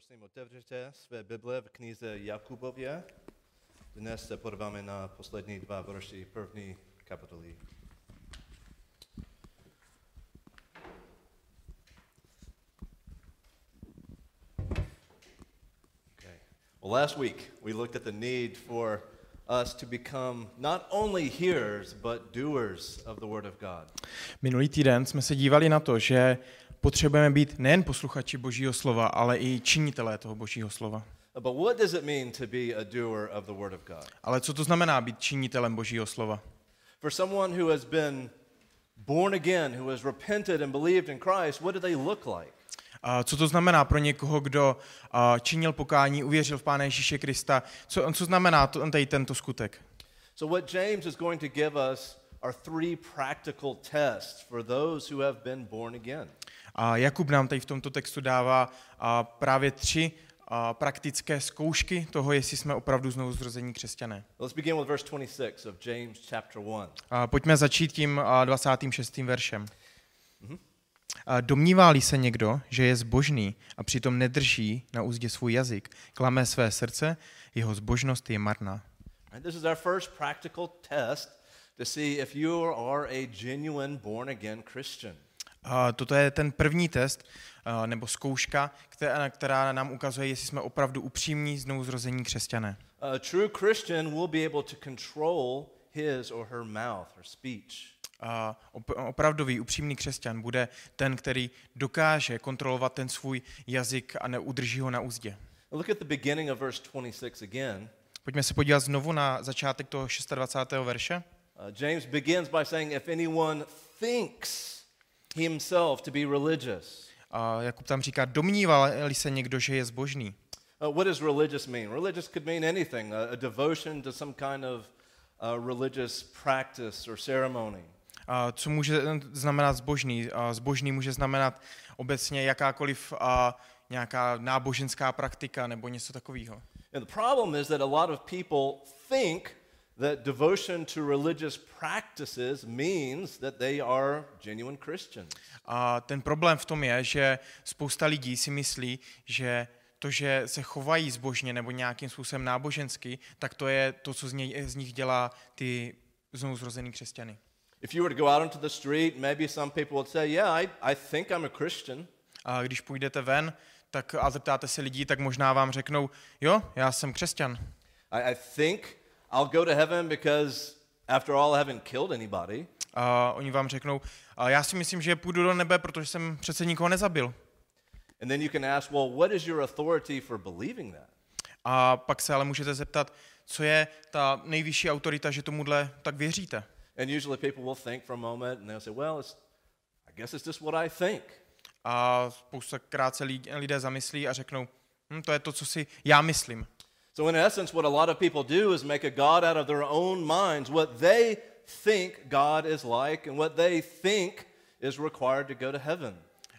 Prosím, otevřete své Bible v knize Jakubově. Dnes se podíváme na poslední dva verši první kapitoly. Okay. Well, last week we looked at the need for us to become not only hearers but doers of the Word of God. Minulý týden jsme se dívali na to, že potřebujeme být nejen posluchači Božího slova, ale i činitelé toho Božího slova. But what does it mean to be a doer of the Word of God? Ale co to znamená být činitelem Božího slova? For someone who has been born again, who has repented and believed in Christ, what do they look like? A co to znamená pro někoho, kdo činil pokání, uvěřil v Pána Ježíše Krista? Co, co znamená to, tady tento skutek? So, what James is going to give us are three practical tests for those who have been born again. A Jakub nám tady v tomto textu dává a, právě tři praktické zkoušky toho, jestli jsme opravdu znovu zrození křesťané. Let's begin with verse 26 of James chapter 1. A pojďme začít tím a, 26. veršem. A domnívá-li se někdo, že je zbožný a přitom nedrží na úzdě svůj jazyk, klame své srdce, jeho zbožnost je marná. Right, This is our first practical test to see if you are a genuine born again Christian. Toto je ten první test nebo zkouška, která, která nám ukazuje, jestli jsme opravdu upřímní znovu zrození křesťané. A true Christian will be able to control his or her mouth or speech. A op- opravdový, upřímný křesťan bude ten, který dokáže kontrolovat ten svůj jazyk a neudrží ho na úzdě. Look at the beginning of verse 26 again. Pojďme se podívat znovu na začátek toho 26. verše. Uh, James begins by saying, if anyone thinks himself to be religious. A Jakub tam říká, domníval-li se někdo, že je zbožný. Uh, what does religious mean? Religious could mean anything, a, a devotion to some kind of uh, religious practice or ceremony. A co může znamenat zbožný? A zbožný může znamenat obecně jakákoliv a, nějaká náboženská praktika nebo něco takového. And the problem is that a lot of people think that devotion to religious practices means that they are genuine Christians. A ten problém v tom je, že spousta lidí si myslí, že to, že se chovají zbožně nebo nějakým způsobem nábožensky, tak to je to, co z, něj, z nich dělá ty znovu zrozený křesťany. If you were to go out into the street, maybe some people would say, Yeah, I, I think I'm a Christian. A když půjdete ven tak a zeptáte se lidí, tak možná vám řeknou, jo, já jsem křesťan. I, I think I'll go to heaven because, after all, I haven't killed anybody. A oni vám řeknou, a já si myslím, že půjdu do nebe, protože jsem přece nikoho nezabil. And then you can ask, Well, what is your authority for believing that? A pak se ale můžete zeptat, co je ta nejvyšší autorita, že tomuhle tak věříte. And usually people will think for a moment and they'll say, Well, it's, I guess it's just what I think. A spousta krát se lidé zamyslí a řeknou, hm, to je to, co si já myslím. So, in essence, what a lot of people do is make a God out of their own minds, what they think God is like and what they think is required to go to heaven.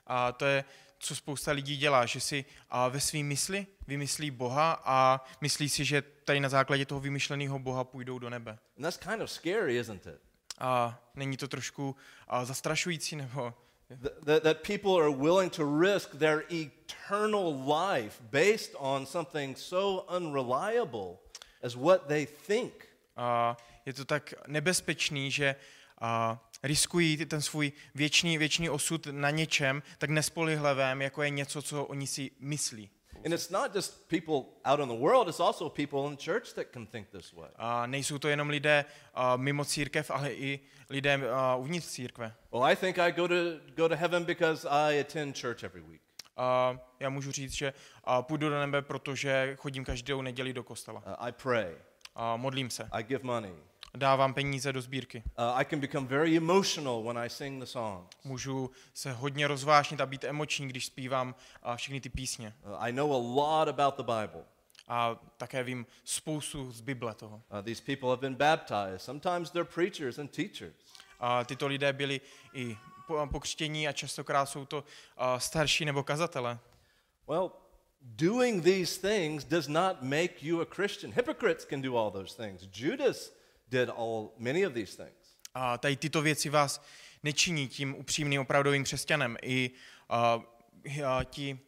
A to je, co spousta lidí dělá, že si a ve svým mysli vymyslí Boha a myslí si, že tady na základě toho vymyšleného Boha půjdou do nebe. And that's kind of scary, isn't it? A není to trošku a, zastrašující, nebo That, that people are willing to risk their eternal life based on something so unreliable as what they think. a, je to tak nebezpečný, že a, riskují ten svůj věčný, věčný osud na něčem tak nespolehlivém, jako je něco, co oni si myslí. And it's not just people out in the world, it's also people in church that can think this way. A nejsou to jenom lidé a, mimo církev, ale i lidé a, uvnitř církve. Well, I think I go to, go to heaven because I attend church every week. A já můžu říct, že a, půjdu do nebe, protože chodím každou neděli do kostela. Uh, I pray. A modlím se. I give money. Dávám peníze do sbírky. Uh, I can become very emotional when I sing the. Můžu se hodně rozvášnit a být emoční, když zpívám a, všechny ty písně. Uh, I know a lot about the Bible. A také vím spoustu z Bible toho. Uh, these people have been baptized. Sometimes they're preachers and teachers. A tyto lidé byli i po- pokřtění a častokrát jsou to a, starší nebo kazatele. Well, doing these things does not make you a Christian. Hypocrites can do all those things. Judas did all many of these things. A tady tyto věci vás nečiní tím upřímným opravdovým křesťanem. I a, a, ti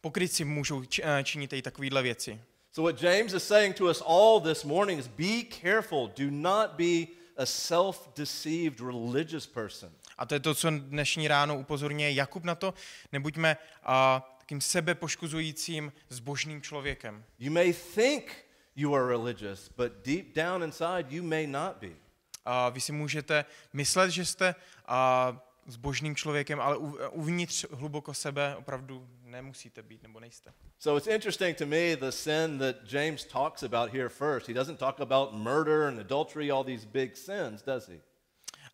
pokrytci můžou či- eh, činit i takovéhle věci. So, what James is saying to us all this morning is be careful. Do not be a self deceived religious person. A to je to, co dnešní ráno upozorňuje Jakub na to. Nebuďme a, takým sebepoškuzujícím zbožným člověkem. You may think you are religious, but deep down inside, you may not be. A vy si můžete myslet, že jste a, zbožným člověkem, ale uv- uvnitř hluboko sebe opravdu nemusíte být nebo nejste. So it's interesting to me the sin that James talks about here first. He doesn't talk about murder and adultery, all these big sins, does he?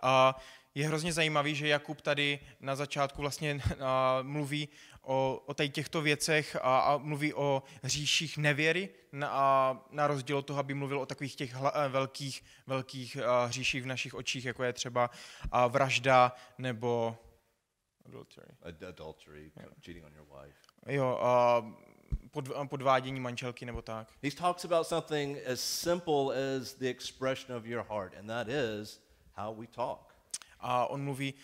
A je hrozně zajímavý, že Jakub tady na začátku vlastně a, mluví o, o tady těchto věcech a, a mluví o hříších nevěry na, a, na rozdíl od toho, aby mluvil o takových těch hla, eh, velkých, velkých a, hříších v našich očích, jako je třeba a, vražda nebo adultery. Ad- adultery, cheating on your wife. Jo, a, pod, podvádění manželky nebo tak. He talks about something as simple as the expression of your heart, and that is how we talk. A on mluví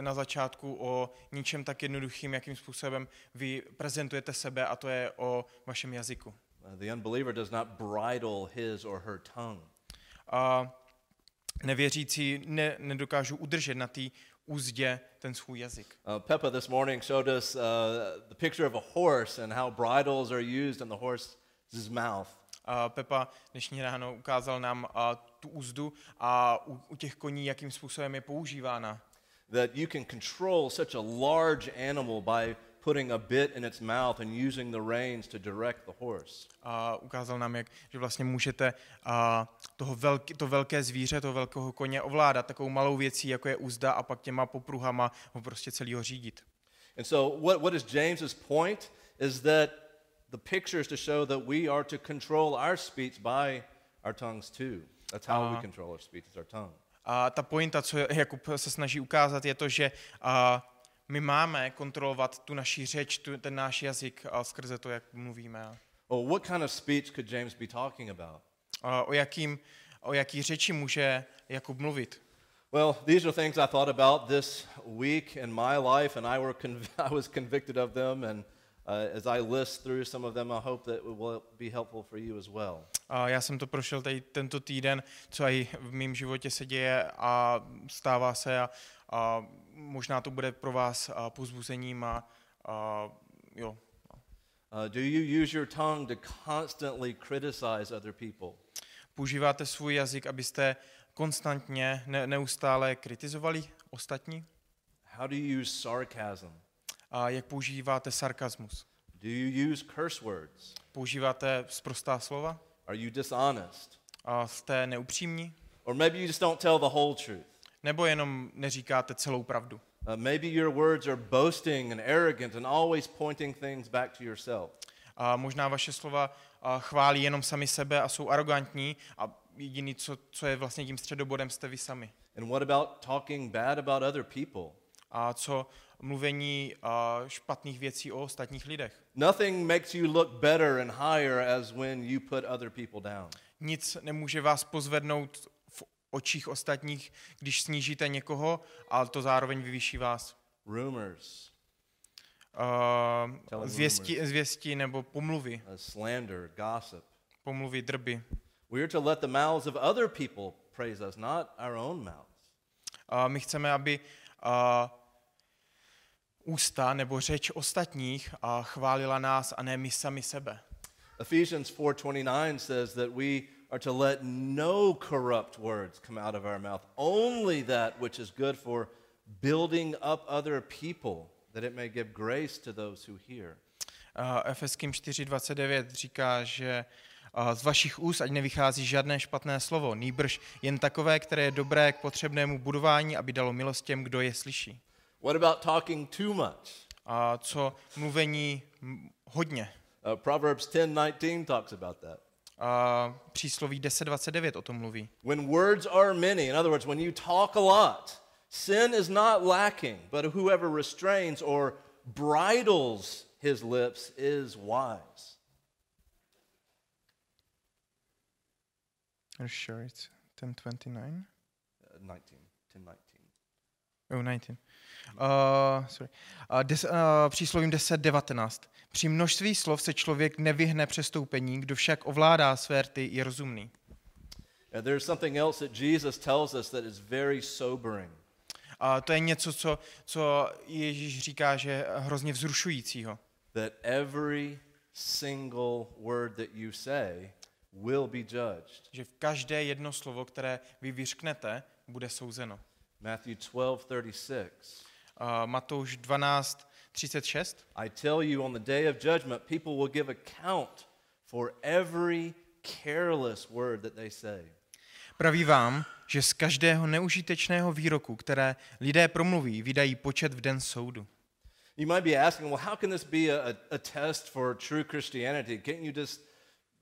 na začátku o ničem tak jednoduchým, jakým způsobem vy prezentujete sebe, a to je o vašem jazyku. Uh, the unbeliever does not bridle his or her tongue. A nevěřící ne, nedokážou udržet na té úzdě ten svůj jazyk. Uh, Peppa this morning showed us uh, the picture of a horse and how bridles are used in the horse's mouth. Pepa dnešní ráno ukázal nám tu úzdu a u, u těch koní, jakým způsobem je používána. That you can control such a large animal by putting a bit in its mouth and using the reins to direct the horse. A ukázal nám, jak, že vlastně můžete a, toho velký, to velké zvíře, toho velkého koně ovládat takovou malou věcí, jako je úzda a pak těma popruhama ho prostě celýho řídit. And so, what, what is James's point? Is that the picture is to show that we are to control our speech by our tongues too. That's how we Uh-huh. control our speech, is our tongue. A ta pointa, co Jakub se snaží ukázat, je to, že a, my máme kontrolovat tu naši řeč, tu, ten náš jazyk a skrze to, jak mluvíme. Well, what kind of speech could James be talking about? A, o, jakým, o jaký řeči může Jakub mluvit? Well, these are things I thought about this week in my life, and I, were I was convicted of them. And uh, as I list through some of them, I hope that it will be helpful for you as well. A já jsem to prošel tady tento týden, co i v mém životě se děje a stává se a, a možná to bude pro vás a, pozbuzením a, a jo. Uh, do you use your tongue to constantly criticize other people? Používáte svůj jazyk, abyste konstantně, ne, neustále kritizovali ostatní? How do you use sarcasm? A jak používáte sarkazmus? Do you use curse words? Používáte sprostá slova? Are you dishonest? A jste neupřímní? Or maybe you just don't tell the whole truth. Nebo jenom neříkáte celou pravdu? Uh, maybe your words are boasting and arrogant and always pointing things back to yourself. A možná vaše slova chválí jenom sami sebe a jsou arrogantní a jediný, co, co je vlastně tím středobodem, jste vy sami. And what about talking bad about other people? A co mluvení a, špatných věcí o ostatních lidech? Nothing makes you look better and higher as when you put other people down. Nic nemůže vás pozvednout v očích ostatních, když snížíte někoho, ale to zároveň vyvýší vás. Rumors, Uh, zvěsti, zvěsti nebo pomluvy, uh, slander, gossip. pomluvy, drby. We are to let the mouths of other people praise us, not our own mouths. A my chceme, aby a, ústa nebo řeč ostatních a chválila nás a ne my sami sebe. Ephesians 4:29 says that we are to let no corrupt words come out of our mouth, only that which is good for building up other people, that it may give grace to those who hear. A Efeským 4.29 říká, že a, z vašich úst ať nevychází žádné špatné slovo, nýbrž jen takové, které je dobré k potřebnému budování, aby dalo milost těm, kdo je slyší. What about talking too much? A co mluvení hodně. Uh, Proverbs 10:19 talks about that. A přísloví 10.29 o tom mluví. When words are many, in other words, when you talk a lot, sin is not lacking, but whoever restrains or bridles his lips is wise. Are you sure it's 10.29? Uh, 19, 10, 19. Oh, 19. Uh, sorry. Uh, des, uh, příslovím 10, 19. Při množství slov se člověk nevyhne přestoupení, kdo však ovládá své rty, je rozumný. And there's something else that Jesus tells us that is very sobering. A to je něco, co, co Ježíš říká, že je hrozně vzrušujícího. That every single word that you say will be judged. Že v každé jedno slovo, které vy vyřknete, bude souzeno. Matthew 12:36. Matouš 12, 36. I tell you on the day of judgment people will give account for every careless word that they say. Praví vám, že z každého neužitečného výroku, které lidé promluví, vydají počet v den soudu. You might be asking, well, how can this be a, a, a test for true Christianity? Can't you just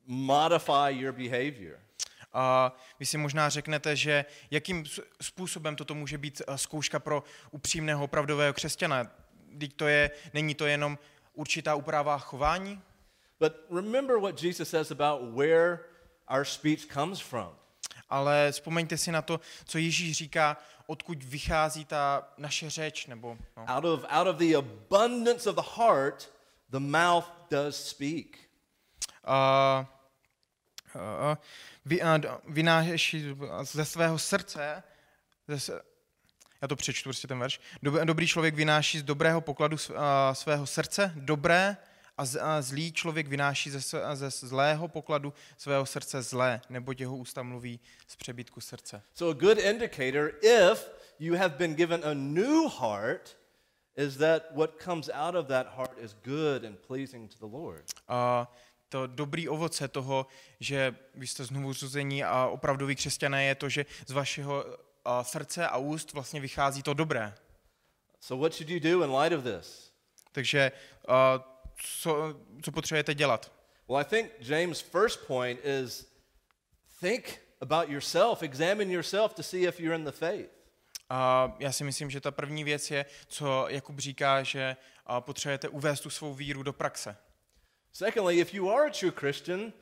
modify your behavior? A vy si možná řeknete, že jakým způsobem toto může být eh, zkouška pro upřímného, opravdového křesťana. Teď to je, není to jenom určitá úprava chování, But remember what Jesus says about where our speech comes from. ale vzpomeňte si na to, co Ježíš říká, odkud vychází ta naše řeč, nebo no. Out of, out of the abundance of the heart, the mouth does speak. a, a, vy, a, d- vynáší ze svého srdce, ze, já to přečtu prostě ten verš, Dob, dobrý člověk vynáší z dobrého pokladu svého srdce dobré a, zlý člověk vynáší ze, ze zlého pokladu svého srdce zlé, neboť jeho ústa mluví z přebytku srdce. So, a good indicator, if you have been given a new heart, is that what comes out of that heart is good and pleasing to the Lord. A to dobrý ovoce toho, že vy jste znovu zrození a opravdový křesťané, je to, že z vašeho srdce a úst vlastně vychází to dobré. So, what should you do in light of this? Takže a, co, co potřebujete dělat? Well, I think James' first point is think about yourself, examine yourself to see if you're in the faith. A já si myslím, že ta první věc je, co Jakub říká, že potřebujete uvést tu svou víru do praxe. Secondly, if you are a true Christian,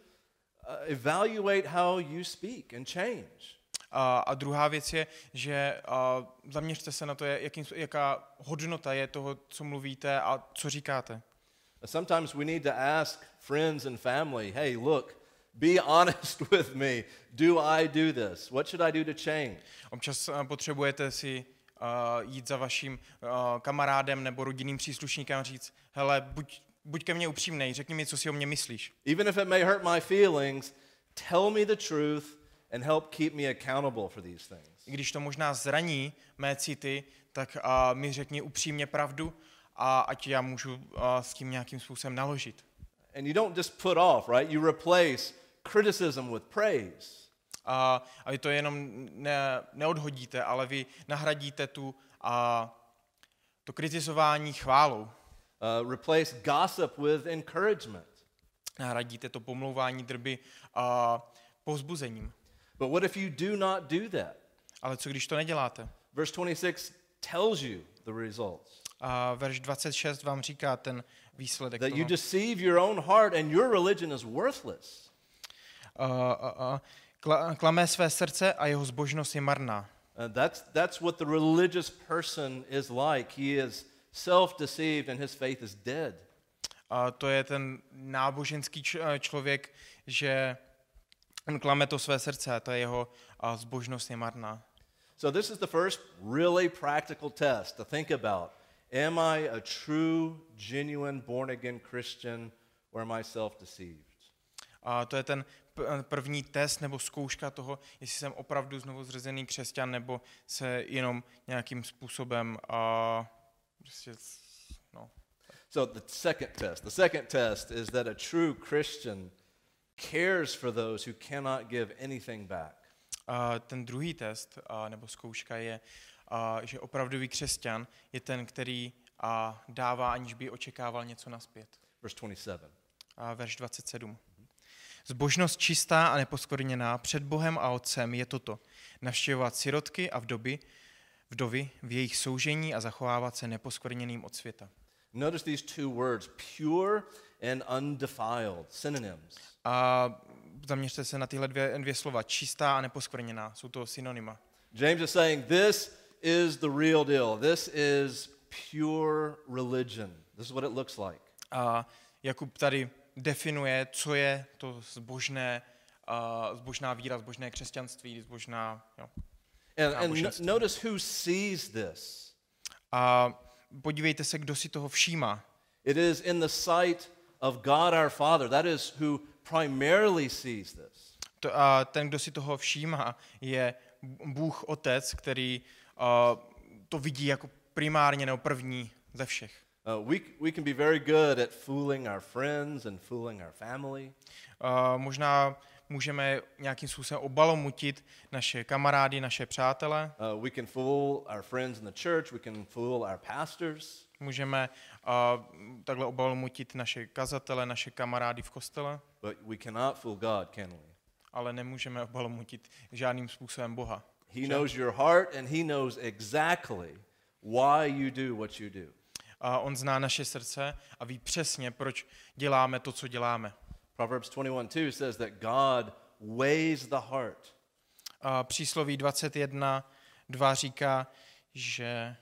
uh, evaluate how you speak and change. A, a druhá věc je, že a, zaměřte se na to, jakým, jaká hodnota je toho, co mluvíte a co říkáte. Sometimes we need to ask friends and family, hey, look, be honest with me. Do I do this? What should I do to change? Občas potřebujete si a, jít za vaším a, kamarádem nebo rodinným příslušníkem a říct, hele, buď, buď ke mně upřímnej, řekni mi, co si o mě myslíš. Even if it may hurt my feelings, tell me the truth and help keep me accountable for these things. I když to možná zraní mé city, tak a, mi řekni upřímně pravdu a ať já můžu a, s tím nějakým způsobem naložit. And you don't just put off, right? You replace criticism with praise. A, a vy to jenom ne, neodhodíte, ale vy nahradíte tu a, to kritizování chválou. Uh, replace gossip with encouragement. Nahradíte to pomlouvání drby a povzbuzením. But what if you do not do that? Ale co když to neděláte? Verse 26 tells you the results. A verš 26 vám říká ten výsledek That you toho. deceive your own heart and your religion is worthless. A, a, a, kla, klamé své srdce a jeho zbožnost je marná. Uh, that's, that's what the religious person is like. He is self deceived and his faith is dead. A to je ten náboženský eh, člověk, že on klame to své srdce to je jeho zbožnost je marná. So, this is the first really practical test to think about. Am I a true, genuine, born again Christian, or am I self deceived? A to je ten eh, první test nebo zkouška toho, jestli jsem opravdu znovu zřezený křesťan, nebo se jenom nějakým způsobem a prostě, no. So, the second test. The second test is that a true Christian cares for those who cannot give anything back. A ten druhý test a, nebo zkouška je, a, že opravdový křesťan je ten, který a, dává, aniž by očekával něco naspět. Verse 27. A verš 27. Zbožnost čistá a neposkvrněná před Bohem a Otcem je toto. Navštěvovat sirotky a vdoby, vdovy v jejich soužení a zachovávat se neposkvrněným od světa. Notice these two words pure and undefiled, synonyms. A zaměřte se na tyhle dvě, dvě slova. Čistá a neposkvrněná. Jsou to synonyma. James is saying this is the real deal. This is pure religion. This is what it looks like. A Jakub tady definuje, co je to zbožné, uh, zbožná víra, zbožné křesťanství, zbožná... Jo. And, and no- notice who sees this. A podívejte se, kdo si toho všímá. It is in the sight of God our Father. That is who primarily sees this. To, a ten, kdo si toho všímá, je Bůh Otec, který uh, to vidí jako primárně nebo první ze všech. Uh, we, we can be very good at fooling our friends and fooling our family. Uh, možná můžeme nějakým způsobem obalomutit naše kamarády, naše přátele, Uh, we can fool our friends in the church. We can fool our pastors. můžeme uh, takhle obalomutit naše kazatele, naše kamarády v kostele, But we cannot fool God, can we? ale nemůžeme obalomutit žádným způsobem Boha. He knows your heart and He knows exactly why you do what you do. A on zná naše srdce a ví přesně, proč děláme to, co děláme. Proverbs 21 2 says that God weighs the heart. A přísloví 21, 2 říká, že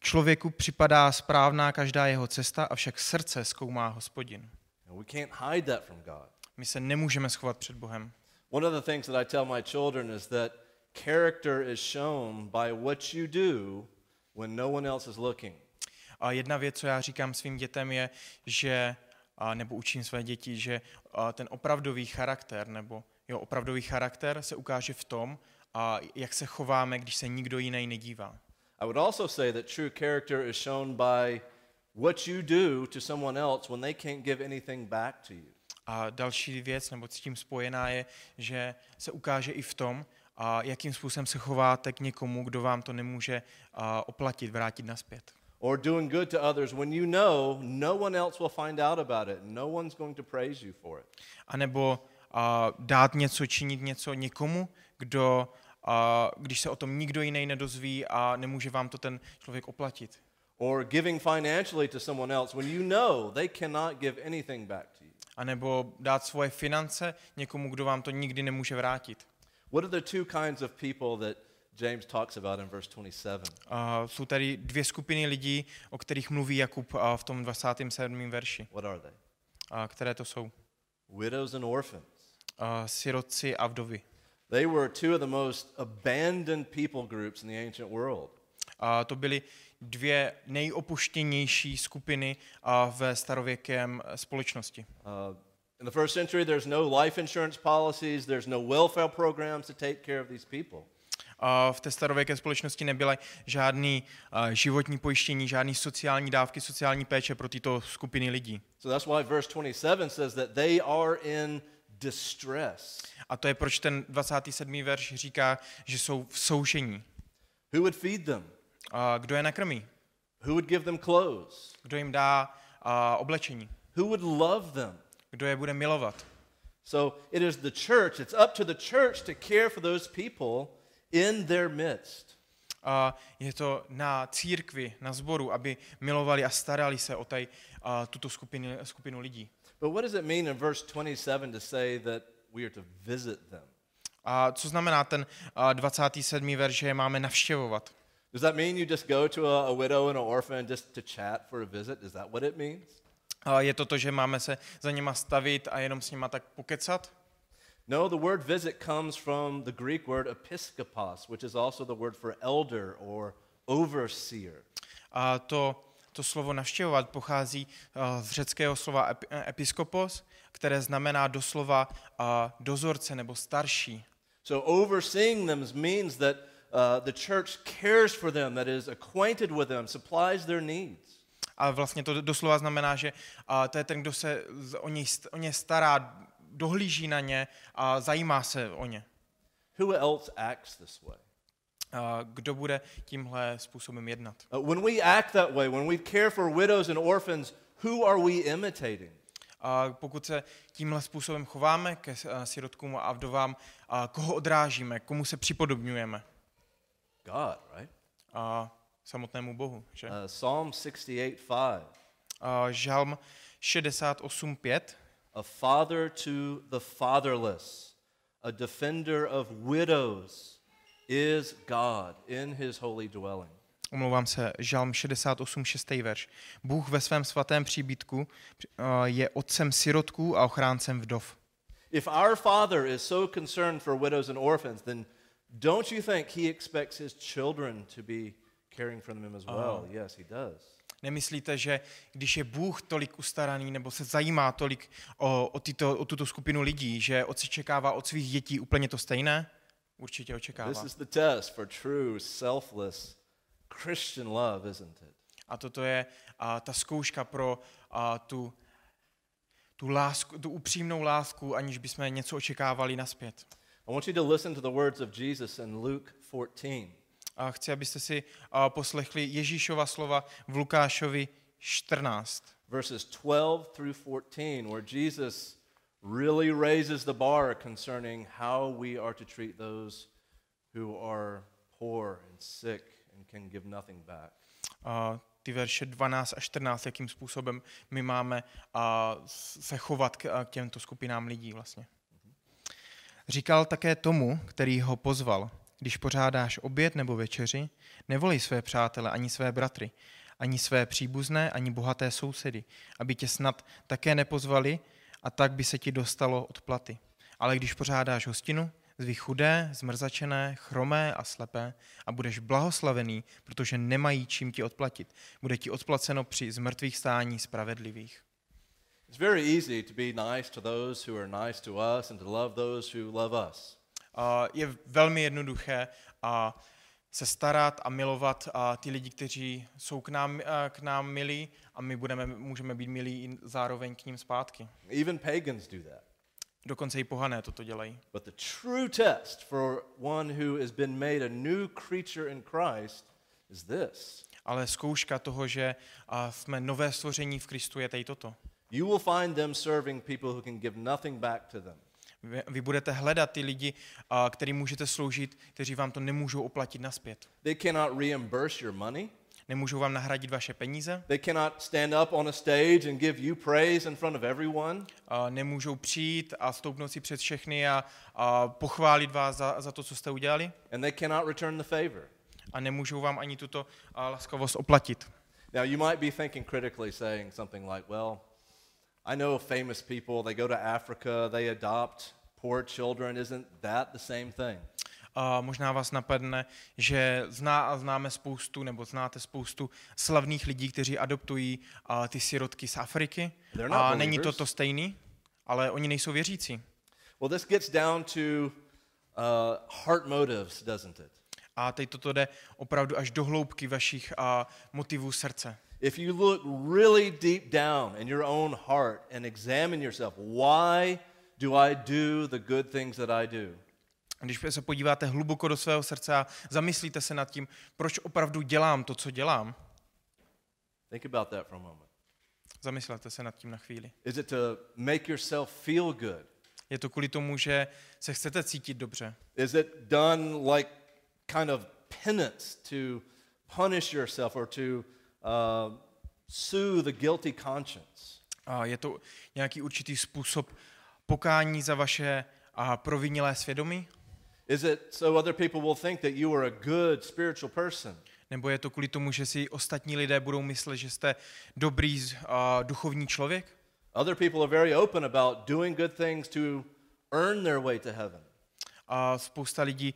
člověku připadá správná každá jeho cesta, avšak srdce zkoumá hospodin. And we can't hide that from God. My se nemůžeme schovat před Bohem. One of the things that I tell my children is that character is shown by what you do when no one else is looking. A jedna věc, co já říkám svým dětem, je, že, a nebo učím své děti, že a ten opravdový charakter, nebo jo, opravdový charakter se ukáže v tom, a jak se chováme, když se nikdo jiný nedívá. I would also say that true character is shown by what you do to someone else when they can't give anything back to you. A další věc, nebo s tím spojená je, že se ukáže i v tom, jakým způsobem se chováte k někomu, kdo vám to nemůže oplatit, vrátit naspět. Or doing good to others when you know no one else will find out about it. No one's going to praise you for it. A nebo a, dát něco, činit něco někomu, kdo, a, když se o tom nikdo jiný nedozví a nemůže vám to ten člověk oplatit. Or giving financially to someone else when you know they cannot give anything back to you. A nebo dát svoje finance někomu, kdo vám to nikdy nemůže vrátit. What are the two kinds of people that James talks about in verse 27? A jsou tady dvě skupiny lidí, o kterých mluví Jakub a, v tom 27. verši. What are they? A, které to jsou? Widows and orphans. A, sirotci a vdovy. They were two of the most abandoned people groups in the ancient world. A to byly dvě nejopuštěnější skupiny a, ve starověkém eh, společnosti. Uh, in the first century, there's no life insurance policies, there's no welfare programs to take care of these people. V té starověké společnosti nebyly žádný a, životní pojištění, žádný sociální dávky, sociální péče pro tyto skupiny lidí. So that's why verse 27 says that they are in distress. A to je proč ten 27. verš říká, že jsou v soužení. Who would feed them? A kdo je nakrmí? Who would give them clothes? Kdo jim dá a, oblečení? Who would love them? Kdo je bude milovat? So it is the church, it's up to the church to care for those people in their midst. A je to na církvi, na sboru, aby milovali a starali se o taj, a, tuto skupinu, skupinu lidí. But what does it mean in verse 27 to say that we are to visit them? A co znamená ten a, 27. verš, že je máme navštěvovat? Does that mean you just go to a, a widow and an orphan just to chat for a visit? Is that what it means? Je to to, že máme se za nima stavit a jenom s nima tak pokecat? No, the word visit comes from the Greek word episkopos, which is also the word for elder or overseer. A to, to slovo navštěvovat pochází a, z řeckého slova ep- episkopos, které znamená doslova a, dozorce nebo starší. So overseeing them means that uh, the church cares for them, that is acquainted with them, supplies their needs. A vlastně to doslova znamená, že to je ten, kdo se o ně, o ně stará, dohlíží na ně a zajímá se o ně. Who else acts this way? Kdo bude tímhle způsobem jednat? Uh, when we act that way, when we care for widows and orphans, who are we imitating? A pokud se tímhle způsobem chováme ke a, sirotkům a vdovám, a koho odrážíme, komu se připodobňujeme? God, right? A samotnému Bohu. Že? Uh, Psalm 68 5. A žalm 68.5 a father to the fatherless, a defender of widows, is God in his holy dwelling. Omlouvám se, Žalm 68, 6. verš. Bůh ve svém svatém příbytku eh, je otcem sirotků a ochráncem vdov. If our Father is so concerned for widows and orphans, then don't you think He expects His children to be caring for them as well? Yes, He does. Nemyslíte, že když je Bůh tolik ustaraný nebo se zajímá tolik o, o, tyto, o tuto skupinu lidí, že očekává od svých dětí úplně to stejné? Určitě očekává. This is the test for true, selfless Christian love, isn't it? A toto je a, ta zkouška pro a, tu, tu, lásku, tu upřímnou lásku, aniž bychom něco očekávali naspět. I want you to listen to the words of Jesus in Luke 14. A chci, abyste si poslechli Ježíšova slova v Lukášovi 14. verses 12 through 14, where Jesus really raises the bar concerning how we are to treat those who are poor and sick and can give nothing back. A ty verše 12 a 14, jakým způsobem my máme s- se chovat k, k těmto skupinám lidí vlastně. Říkal také tomu, který ho pozval, když pořádáš oběd nebo večeři, nevolej své přátele ani své bratry, ani své příbuzné, ani bohaté sousedy, aby tě snad také nepozvali a tak by se ti dostalo odplaty. Ale když pořádáš hostinu, zví chudé, zmrzačené, chromé a slepé a budeš blahoslavený, protože nemají čím ti odplatit. Bude ti odplaceno při zmrtvých stání spravedlivých. It's very easy to be nice to those who are nice to us and to love those who love us. Je velmi jednoduché a se starat a milovat a ty lidi, kteří jsou k nám, k nám milí a my budeme, můžeme být milí i zároveň k ním zpátky. Even pagans do that. Dokonce i pohané toto dělají. But the true test for one who has been made a new creature in Christ is this Ale zkouška toho, že jsme nové stvoření v Kristu, je tady toto. you will find them serving people who can give nothing back to them. Vy, vy budete hledat ty lidi, a, kterým můžete sloužit, kteří vám to nemůžou oplatit naspět. They cannot reimburse your money. Nemůžou vám nahradit vaše peníze, They cannot stand up on a stage and give you praise in front of everyone. a nemůžou přijít a stoupnout si před všechny a, a pochválit vás za, za to, co jste udělali And they cannot return the favor. a nemůžou vám ani tuto a, laskavost oplatit. Now, you might be thinking critically, saying something like, well, I know famous people, they go to Africa, they adopt poor children. Isn't that the same thing? A možná vás napadne, že zná a známe spoustu, nebo znáte spoustu slavných lidí, kteří adoptují a, ty sirotky z Afriky. A není to to stejný, ale oni nejsou věřící. Well, this gets down to uh, heart motives, doesn't it? A teď toto jde opravdu až do hloubky vašich a, motivů srdce. If you look really deep down in your own heart and examine yourself, why do I do the good things that I do? Když se podíváte hluboko do svého srdce a zamyslíte se nad tím, proč opravdu dělám to, co dělám, Think about that for a moment. zamyslete se nad tím na chvíli. Is it to make yourself feel good? Je to kvůli tomu, že se chcete cítit dobře. Is it done like kind of penance to punish yourself or to uh, soothe the guilty conscience? A je to nějaký určitý způsob pokání za vaše a provinilé svědomí? Is it so other people will think that you are a good spiritual person? Nebo je to kvůli tomu, že si ostatní lidé budou myslet, že jste dobrý a, duchovní člověk? Other people are very open about doing good things to earn their way to heaven. A spousta lidí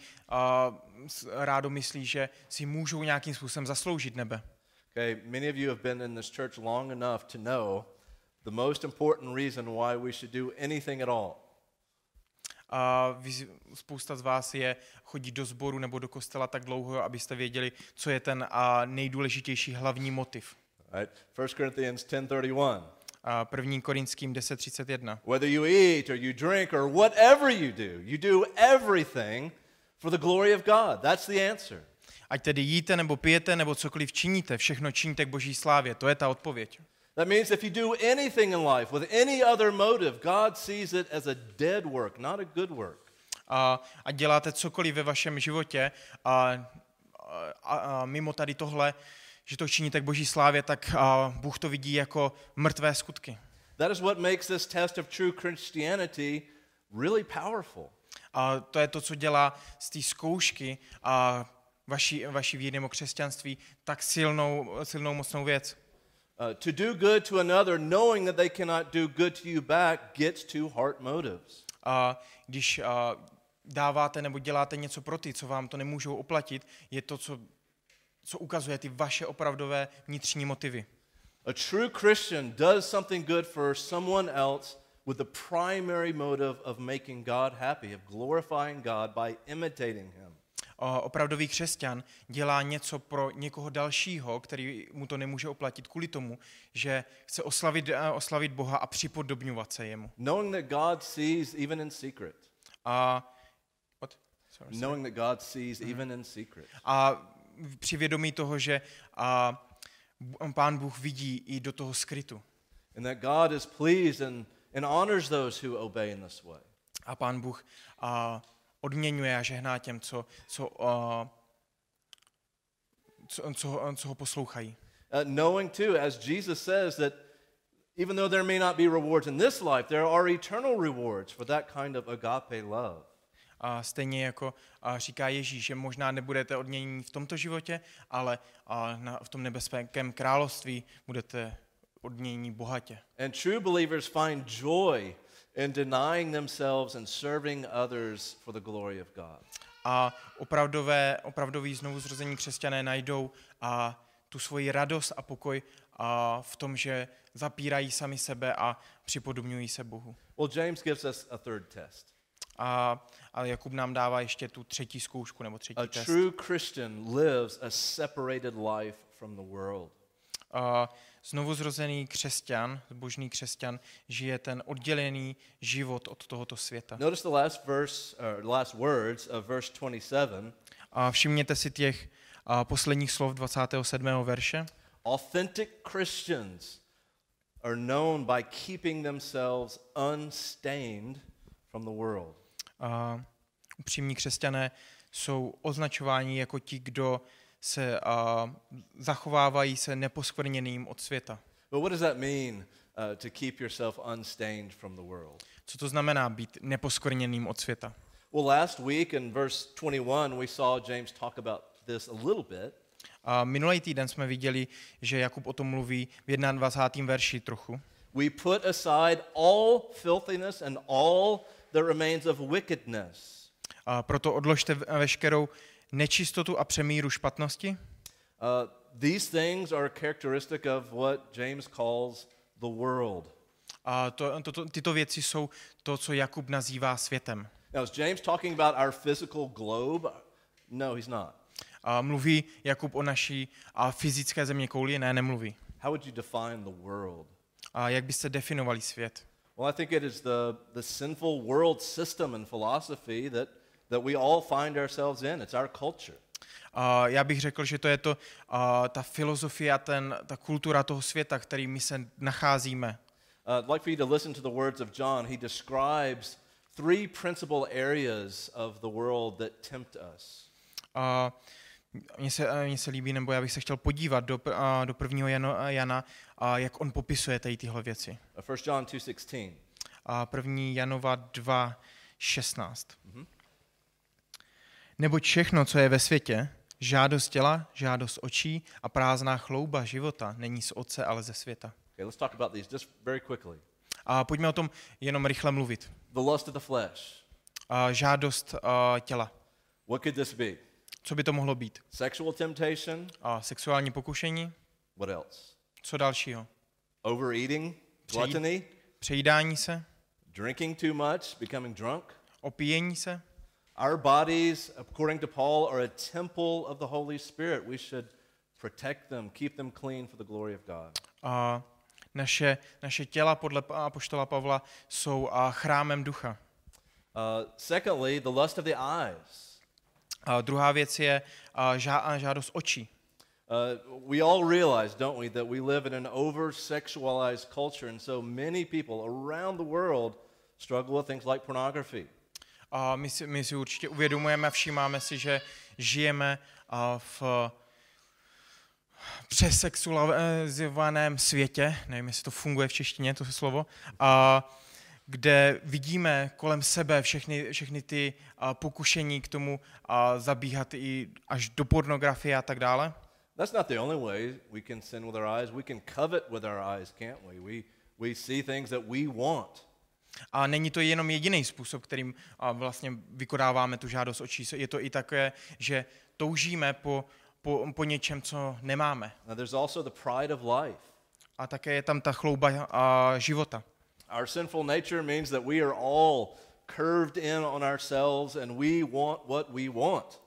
s- rádo myslí, že si můžou nějakým způsobem zasloužit nebe. Okay, many of you have been in this church long enough to know the most important reason why we should do anything at all. A spousta z vás je chodí do sboru nebo do kostela tak dlouho, abyste věděli, co je ten a, nejdůležitější hlavní motiv. Right? 1 Corinthians 10:31. A 1. Korinským 10.31. Whether you eat or you drink or whatever you do, you do everything for the glory of God. That's the answer. Ať tedy jíte nebo pijete nebo cokoliv činíte, všechno činíte k boží slávě. To je ta odpověď. That means if you do anything in life with any other motive, God sees it as a dead work, not a good work. A, a děláte cokoliv ve vašem životě a, a, a mimo tady tohle, že to činíte k boží slávě, tak a Bůh to vidí jako mrtvé skutky. That is what makes this test of true Christianity really powerful. A to je to, co dělá z té zkoušky a vaší, vaší víry nebo křesťanství tak silnou, silnou mocnou věc. Uh, to do good to another, knowing that they cannot do good to you back, gets to heart motives. A když a, dáváte nebo děláte něco pro ty, co vám to nemůžou oplatit, je to, co, co ukazuje ty vaše opravdové vnitřní motivy. A true Christian does something good for someone else with the primary motive of making God happy, of glorifying God by imitating Him. A opravdový křesťan dělá něco pro někoho dalšího, který mu to nemůže oplatit kvůli tomu, že chce oslavit, eh, oslavit Boha a připodobňovat se jemu. Knowing that God sees even in secret. A, what? Sorry. Knowing that God sees even in secret. a při vědomí toho, že a, pán Bůh vidí i do toho skrytu. And that God is pleased and, and honors those who obey in this way. A pán Bůh a, odměňuje a žehná těm, co, co, a, co, co, co ho poslouchají. Uh, knowing too, as Jesus says, that even though there may not be rewards in this life, there are eternal rewards for that kind of agape love. A stejně jako a říká Ježíš, že možná nebudete odměněni v tomto životě, ale na, v tom nebezpečném království budete odměněni bohatě. And true believers find joy in denying themselves and serving others for the glory of God. A opravdové, opravdoví znovuzrození křesťané najdou a tu svoji radost a pokoj a v tom, že zapírají sami sebe a připodobňují se Bohu. Well, James gives us a third test. A, a Jakub nám dává ještě tu třetí zkoušku nebo A třetí test. true Christian lives a separated life from the world. A znovuzrozený křesťan, božný křesťan, žije ten oddělený život od tohoto světa. Notice the last verse, or the last words of verse 27. A všimněte si těch a, posledních slov 27. verše. Authentic Christians are known by keeping themselves unstained from the world. A upřímní křesťané jsou označováni jako ti, kdo se a, zachovávají se neposkvrněným od světa. But what does that mean uh, to keep yourself unstained from the world? Co to znamená být neposkvrněným od světa? Well, last week in verse 21, we saw James talk about this a little bit. A minulý týden jsme viděli, že Jakub o tom mluví v 21. verši trochu. We put aside all filthiness and all that remains of wickedness. A proto odložte veškerou nečistotu a přemíru špatnosti. Uh, these things are characteristic of what James calls the world. A to, to, to, tyto věci jsou to, co Jakub nazývá světem. Now, is James talking about our physical globe? No, he's not. A mluví Jakub o naší a fyzické země kouli? Ne, nemluví. How would you define the world? A jak byste definovali svět? Well, I think it is the, the sinful world system and philosophy that, that we all find ourselves in. It's our culture. A já bych řekl, že to je to, a, ta filozofie a ten, ta kultura toho světa, který my se nacházíme. Uh, I'd like for you to listen to the words of John. He describes three principal areas of the world that tempt us. A mně se, mně se líbí, nebo já bych se chtěl podívat do, do prvního Jano, Jana, jak on popisuje tady tyhle věci. Uh, 1 John 2.16. A první Janova 2, 16. Neboť všechno, co je ve světě, žádost těla, žádost očí a prázdná chlouba života není z otce, ale ze světa. Okay, let's talk about these just very quickly. A pojďme o tom jenom rychle mluvit. The lust of the flesh. A žádost a, těla. What could this be? Co by to mohlo být? Sexual temptation. A sexuální pokušení? What else? Co dalšího? Overeating, gluttony, Přejídání se? drinking too much, becoming drunk. Opíjení se? Our bodies, according to Paul, are a temple of the Holy Spirit. We should protect them, keep them clean for the glory of God. A naše, naše těla podle apoštola Pavla jsou a, chrámem ducha. Uh, secondly, the lust of the eyes. A druhá věc je a, žá, a žádost očí. Uh, we all realize, don't we, that we live in an over sexualized culture, and so many people around the world struggle with things like pornography. A my si, my si určitě uvědomujeme a všímáme si, že žijeme v, přesexualizovaném světě, nevím, jestli to funguje v češtině, to slovo, a kde vidíme kolem sebe všechny, všechny ty pokušení k tomu a, zabíhat i až do pornografie a tak dále. That's not the only way we can sin with our eyes. We can covet with our eyes, can't we? We, we see things that we want. A není to jenom jediný způsob, kterým vlastně vykonáváme tu žádost očí. Je to i také, že toužíme po, po, po něčem, co nemáme. Also the pride of life. A také je tam ta chlouba a, života. Our sinful nature means that we are all curved in on ourselves and we want what we want.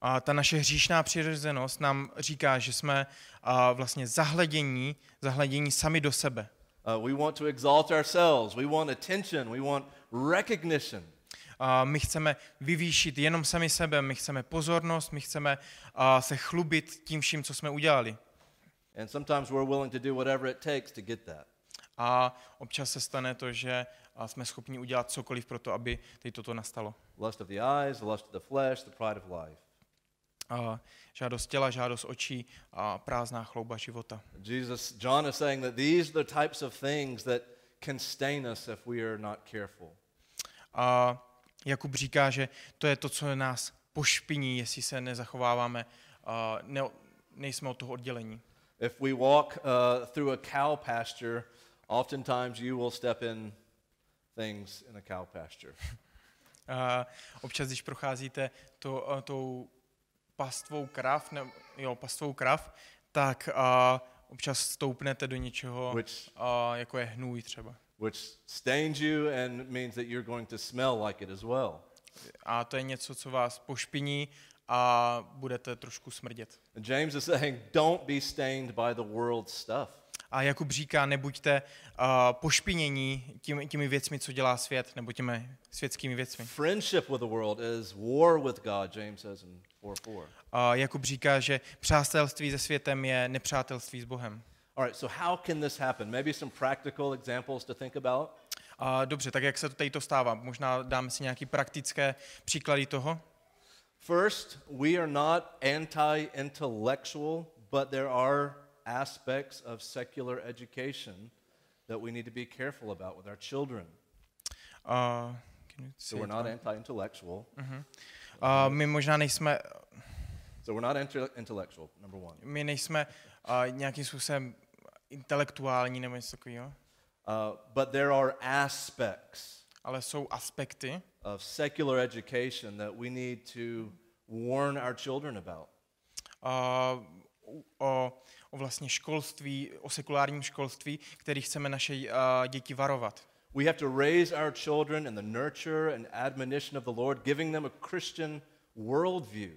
A ta naše hříšná přirozenost nám říká, že jsme a, vlastně zahledění, zahledění sami do sebe. Uh, we want to exalt ourselves. We want attention. We want recognition. A my chceme vyvýšit jenom sami sebe, my chceme pozornost, my chceme a, se chlubit tím vším, co jsme udělali. And sometimes we're willing to do whatever it takes to get that. A občas se stane to, že jsme schopni udělat cokoliv pro to, aby teď toto nastalo. Lust of the eyes, lust of the flesh, the pride of life. A, žádost těla, žádost očí a prázdná chlouba života. Jesus, John is saying that these are the types of things that can stain us if we are not careful. A Jakub říká, že to je to, co nás pošpiní, jestli se nezachováváme, a ne, nejsme od toho oddělení. If we walk uh, through a cow pasture, oftentimes you will step in things in a cow pasture. A občas, když procházíte to, a, tou pastvou krav, ne, jo, pastvou krav, tak a, občas stoupnete do něčeho, Which- a, jako je hnůj třeba. which stains you and means that you're going to smell like it as well. A to je něco, co vás pošpiní a budete trošku smrdět. And James is saying, don't be stained by the world's stuff. A Jakub říká, nebuďte uh, pošpinění tím, těmi věcmi, co dělá svět, nebo těmi světskými věcmi. Friendship with the world is war with God, James says in 4:4. A Jakub říká, že přátelství se světem je nepřátelství s Bohem. All right, so how can this happen? Maybe some practical examples to think about. A dobře, tak jak se to tady to stává? Možná dáme si nějaké praktické příklady toho. First, we are not anti-intellectual, but there are aspects of secular education that we need to be careful about with our children. Uh, you So we're not anti-intellectual. A my možná nejsme, So we're not anti-intellectual, number one. my nejsme a, nějakým způsobem intelektuální nebo něco takového, Uh, but there are aspects ale jsou aspekty, of secular education that we need to warn our children about. o, o vlastně školství, o sekulárním školství, který chceme naše a, děti varovat. We have to raise our children in the nurture and admonition of the Lord, giving them a Christian worldview.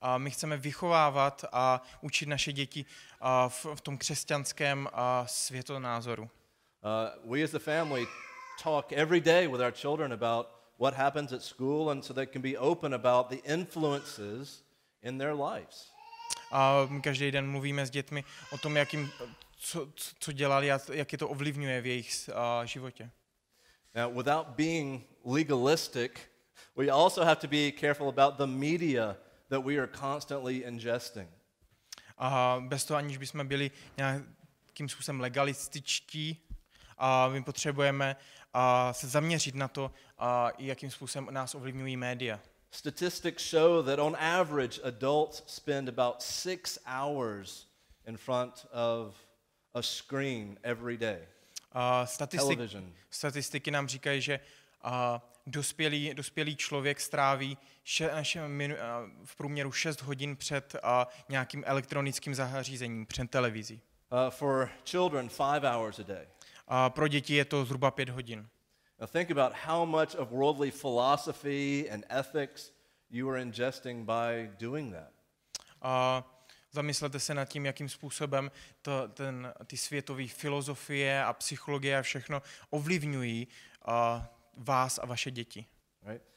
A my chceme vychovávat a učit naše děti a, v, v tom křesťanském a, světonázoru. Uh, we as a family talk every day with our children about what happens at school, and so they can be open about the influences in their lives. A my každý den mluvíme s dětmi o tom, jakým, co, co- co dělali a jak je to ovlivňuje v jejich a, životě. Now, without being legalistic, we also have to be careful about the media that we are constantly ingesting. A bez toho, aniž bychom byli nějakým způsobem legalističtí, a my potřebujeme a, se zaměřit na to, a, i jakým způsobem nás ovlivňují média. Statistics show that on average, adults spend about six hours in front of a screen every day. A statistik, Television. statistiky nám říkají, že a, dospělý, dospělý člověk stráví še, še, minu, a, v průměru 6 hodin před a, nějakým elektronickým zařízením, před televizí. Uh, for children, five hours a day. A pro děti je to zhruba 5 hodin. Now, think about how much of worldly philosophy and ethics you are ingesting by doing that. A zamyslete se nad tím, jakým způsobem to, ten, ty světové filozofie a psychologie a všechno ovlivňují a, vás a vaše děti. Right?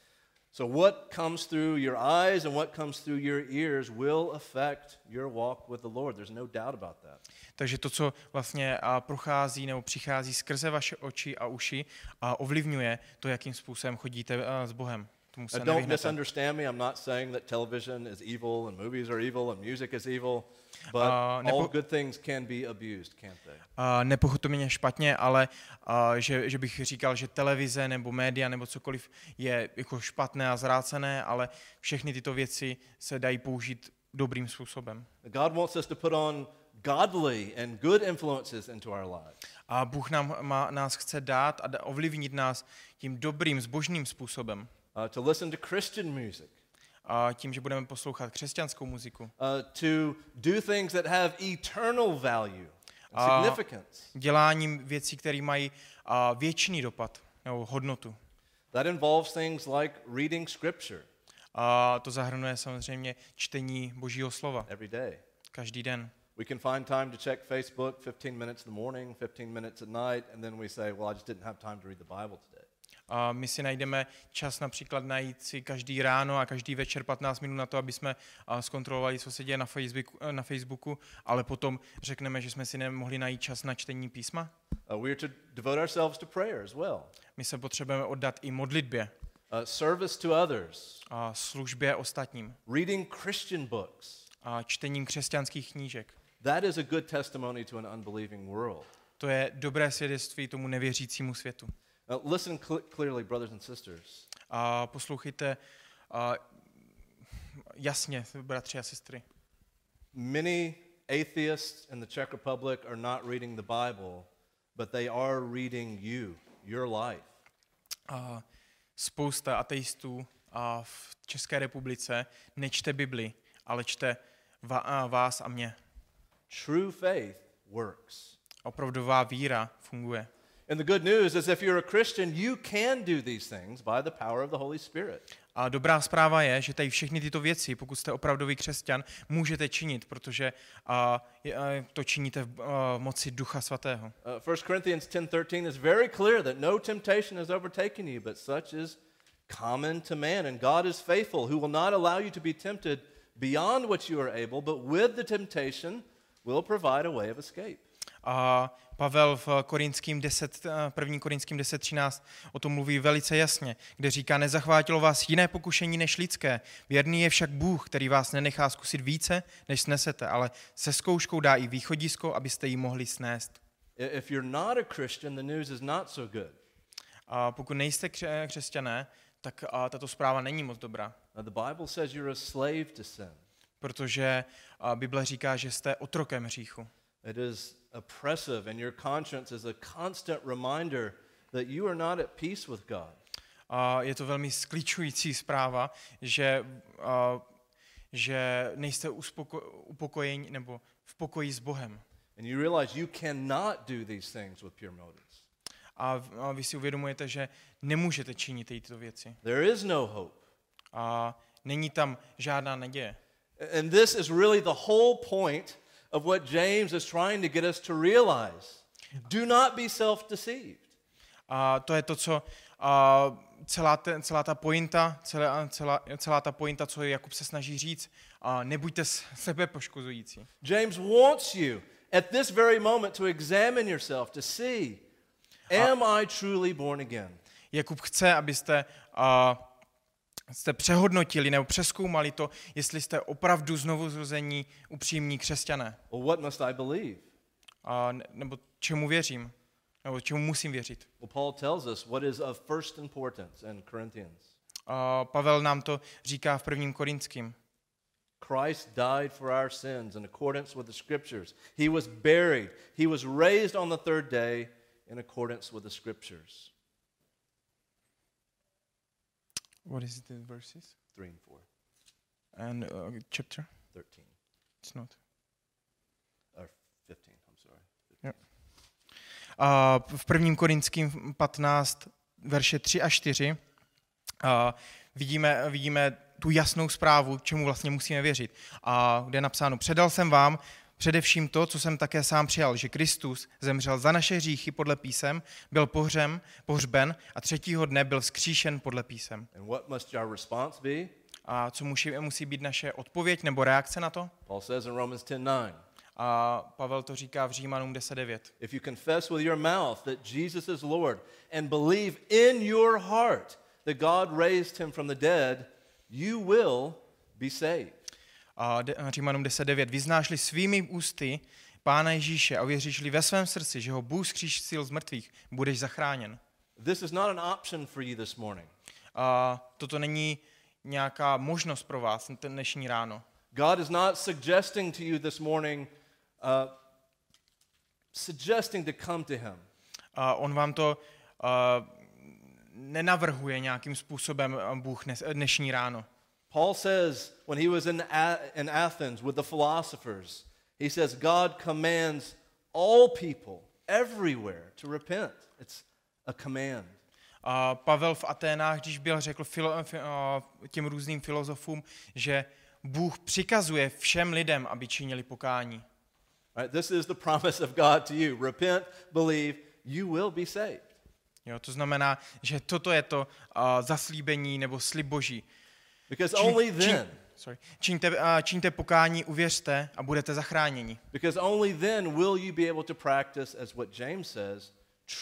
So, what comes through your eyes and what comes through your ears will affect your walk with the Lord. There's no doubt about that. Takže to, co vlastně prochází nebo přichází skrze vaše oči a uši, a ovlivňuje to, jakým způsobem chodíte s Bohem. Tomu se don't misunderstand me. I'm not saying that television is evil and movies are evil and music is evil, but Uh, nepo- all good things can be abused, can't they? Uh, nepochopte mě špatně, ale uh, že, že bych říkal, že televize nebo média nebo cokoliv je jako špatné a zrácené, ale všechny tyto věci se dají použít dobrým způsobem. God wants us to put on godly and good influences into our lives. A Bůh nám, má, nás chce dát a ovlivnit nás tím dobrým, zbožným způsobem. Uh, to listen to Christian music, A tím, že budeme poslouchat křesťanskou muziku. uh, to do things that have eternal value and Uh, significance. Děláním věcí, které mají a, věčný dopad nebo hodnotu. That involves things like reading scripture A to zahrnuje samozřejmě čtení Božího slova every day. každý den. We can find time to check Facebook 15 minutes in the morning, 15 minutes at night, and then we say, well, I just didn't have time to read the Bible today. A my si najdeme čas například najít si každý ráno a každý večer 15 minut na to, aby jsme a, zkontrolovali, co se děje na Facebooku, na Facebooku, ale potom řekneme, že jsme si nemohli najít čas na čtení písma. Uh, we are to devote ourselves to prayer as well, My se potřebujeme oddat i modlitbě uh, service to others, a službě ostatním reading Christian books. a čtením křesťanských knížek. That is a good testimony to an unbelieving world. To je dobré svědectví tomu nevěřícímu světu. Now, listen cl- clearly, brothers and sisters. A poslouchejte a jasně, bratři a sestry. Many atheists in the Czech Republic are not reading the Bible, but they are reading you, your life. A spousta ateistů a v České republice nečte Bibli, ale čte va- a vás a mě. True faith works. Opravdová víra funguje. And the good news is if you're a Christian, you can do these things by the power of the Holy Spirit. A dobrá zpráva je, že tady všechny tyto věci, pokud jste opravdový křesťan, můžete činit, protože a, a, to činíte v moci Ducha Svatého. Uh, 1 Corinthians 10:13 is very clear that no temptation has overtaken you, but such is common to man, and God is faithful, who will not allow you to be tempted beyond what you are able, but with the temptation will provide a way of escape. A Pavel v Korinským 10, eh, 1. Korinským 10.13 o tom mluví velice jasně, kde říká, nezachvátilo vás jiné pokušení než lidské. Věrný je však Bůh, který vás nenechá zkusit více, než snesete, ale se zkouškou dá i východisko, abyste ji mohli snést. If you're not a Christian, the news is not so good. A pokud nejste kře- křesťané, tak a tato zpráva není moc dobrá, Now, the Bible says you're a slave to sin. protože a Bible říká, že jste otrokem hříchu. It is oppressive, and your conscience is a constant reminder that you are not at peace with God. A je to velmi skličující zpráva, že, a, že nejste uspoko- upokojeni nebo v pokoji s Bohem. And you realize you cannot do these things with pure motives. A, a vy si uvědomujete, že nemůžete činit tyto věci. There is no hope. A není tam žádná naděje. And this is really the whole point of what James is trying to get us to realize. Do not be self deceived. A to je to, co a celá, te, celá ta pointa, celá, celá, celá ta pointa, co Jakub se snaží říct, a nebuďte sebe poškozující. James wants you at this very moment to examine yourself to see am I truly born again? Jakub chce, abyste a, jste přehodnotili nebo přeskoumali to, jestli jste opravdu znovu zrození upřímní křesťané. Well, what must I believe? A, ne- nebo čemu věřím, nebo čemu musím věřit. Well, Paul tells us what is of first importance in Corinthians. A Pavel nám to říká v prvním Korinským. Christ died for our sins in accordance with the scriptures. He was buried. He was raised on the third day in accordance with the scriptures. What is the verses? 3 and 4, And uh, chapter? 13, It's not. or 15, I'm sorry. A v prvním Korinským 15, verše 3 a 4, a vidíme, vidíme tu jasnou zprávu, čemu vlastně musíme věřit. A kde je napsáno, předal jsem vám především to, co jsem také sám přijal, že Kristus zemřel za naše hříchy podle písem, byl pohřem, pohřben a třetího dne byl skříšen podle písem. And what must our response be? A co musí, musí být naše odpověď nebo reakce na to? Paul says in Romans 10:9, A Pavel to říká v Římanům 10.9. if you confess with your mouth that Jesus is Lord and believe in your heart that God raised him from the dead, you will be saved. Římanům 10.9. Vyznáš-li svými ústy Pána Ježíše a uvěříš-li ve svém srdci, že ho Bůh skříšil z mrtvých, budeš zachráněn. This is not an option for you this morning. A toto není nějaká možnost pro vás ten dnešní ráno. God is not suggesting to you this morning, uh, suggesting to come to him. A on vám to a, nenavrhuje nějakým způsobem a, Bůh dnešní ráno. Paul says when he was in, in Athens with the philosophers, he says, God commands all people everywhere to repent. It's a command. A Pavel v Aténách, když byl, řekl filo, fi- a, těm různým filozofům, že Bůh přikazuje všem lidem, aby činili pokání. Right? This is the promise of God to you. Repent, believe, you will be saved. Jo, to znamená, že toto je to a, zaslíbení nebo slib Boží. Because Čiň- only then, sorry, čiňte, a, čiňte pokání, uvěřte a budete zachráněni. because only then will you be able to practice, as what James says,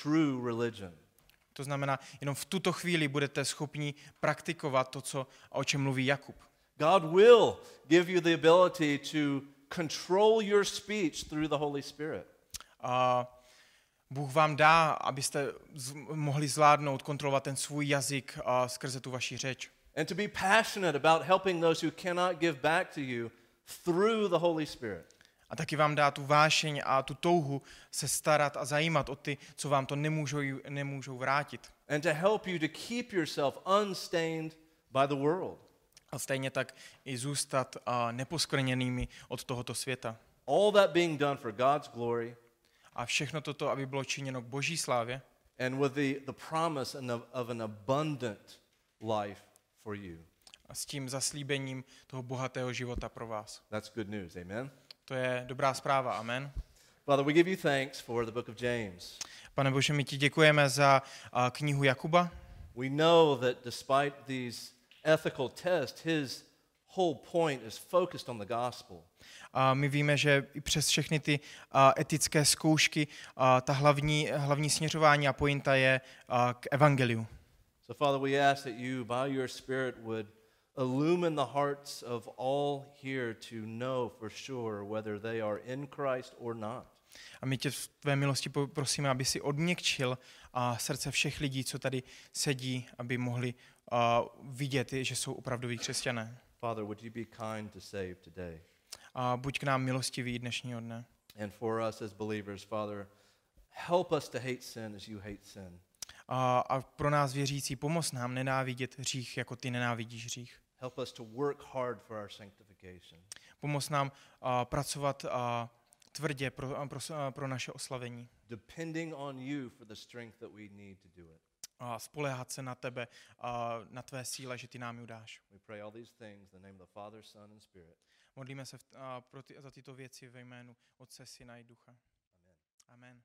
true religion. To znamená, jenom v tuto chvíli budete schopni praktikovat to, co, o čem mluví Jakub. God will give you the ability to control your speech through the Holy Spirit. A Bůh vám dá, abyste mohli zvládnout, kontrolovat ten svůj jazyk skrze tu vaši řeč. And to be passionate about helping those who cannot give back to you through the Holy Spirit. A taky vám dá tu vášeň a tu touhu se starat a zajímat o ty, co vám to nemůžou, nemůžou vrátit. And to help you to keep yourself unstained by the world. A stejně tak i zůstat a, neposkvrněnými od tohoto světa. All that being done for God's glory A všechno toto, aby bylo činěno k boží slávě and with the, the promise of an abundant life for you. a s tím zaslíbením toho bohatého života pro vás. That's good news. Amen. To je dobrá zpráva, amen. Father, we give you thanks for the book of James. Pane Bože, my ti děkujeme za a, knihu Jakuba. We know that despite these ethical tests, his whole point is focused on the gospel. A my víme, že i přes všechny ty a, etické zkoušky a, ta hlavní, hlavní směřování a pointa je a, k evangeliu. So, Father, we ask that you, by your Spirit, would illumine the hearts of all here to know for sure whether they are in Christ or not. A my tě v tvé milosti prosíme, aby si odměkčil a srdce všech lidí, co tady sedí, aby mohli a, vidět, že jsou opravdoví křesťané. Father, would you be kind to save today? A buď k nám milostivý dnešního dne. And for us as believers, Father, help us to hate sin as you hate sin. A, a pro nás věřící pomoz nám nenávidět hřích, jako ty nenávidíš hřích. Help us to work hard for our sanctification. Pomoz nám a, pracovat a, tvrdě pro, a, pro, a, pro naše oslavení. depending on you for the strength that we need to do it. A spoléhat se na tebe, a na tvé síle, že ty nám ji dáš. We pray all these things in the name of the Father, Son, and Spirit. Modlíme se v, a, pro ty, za tyto věci ve jménu Otce, Syna i Ducha. Amen.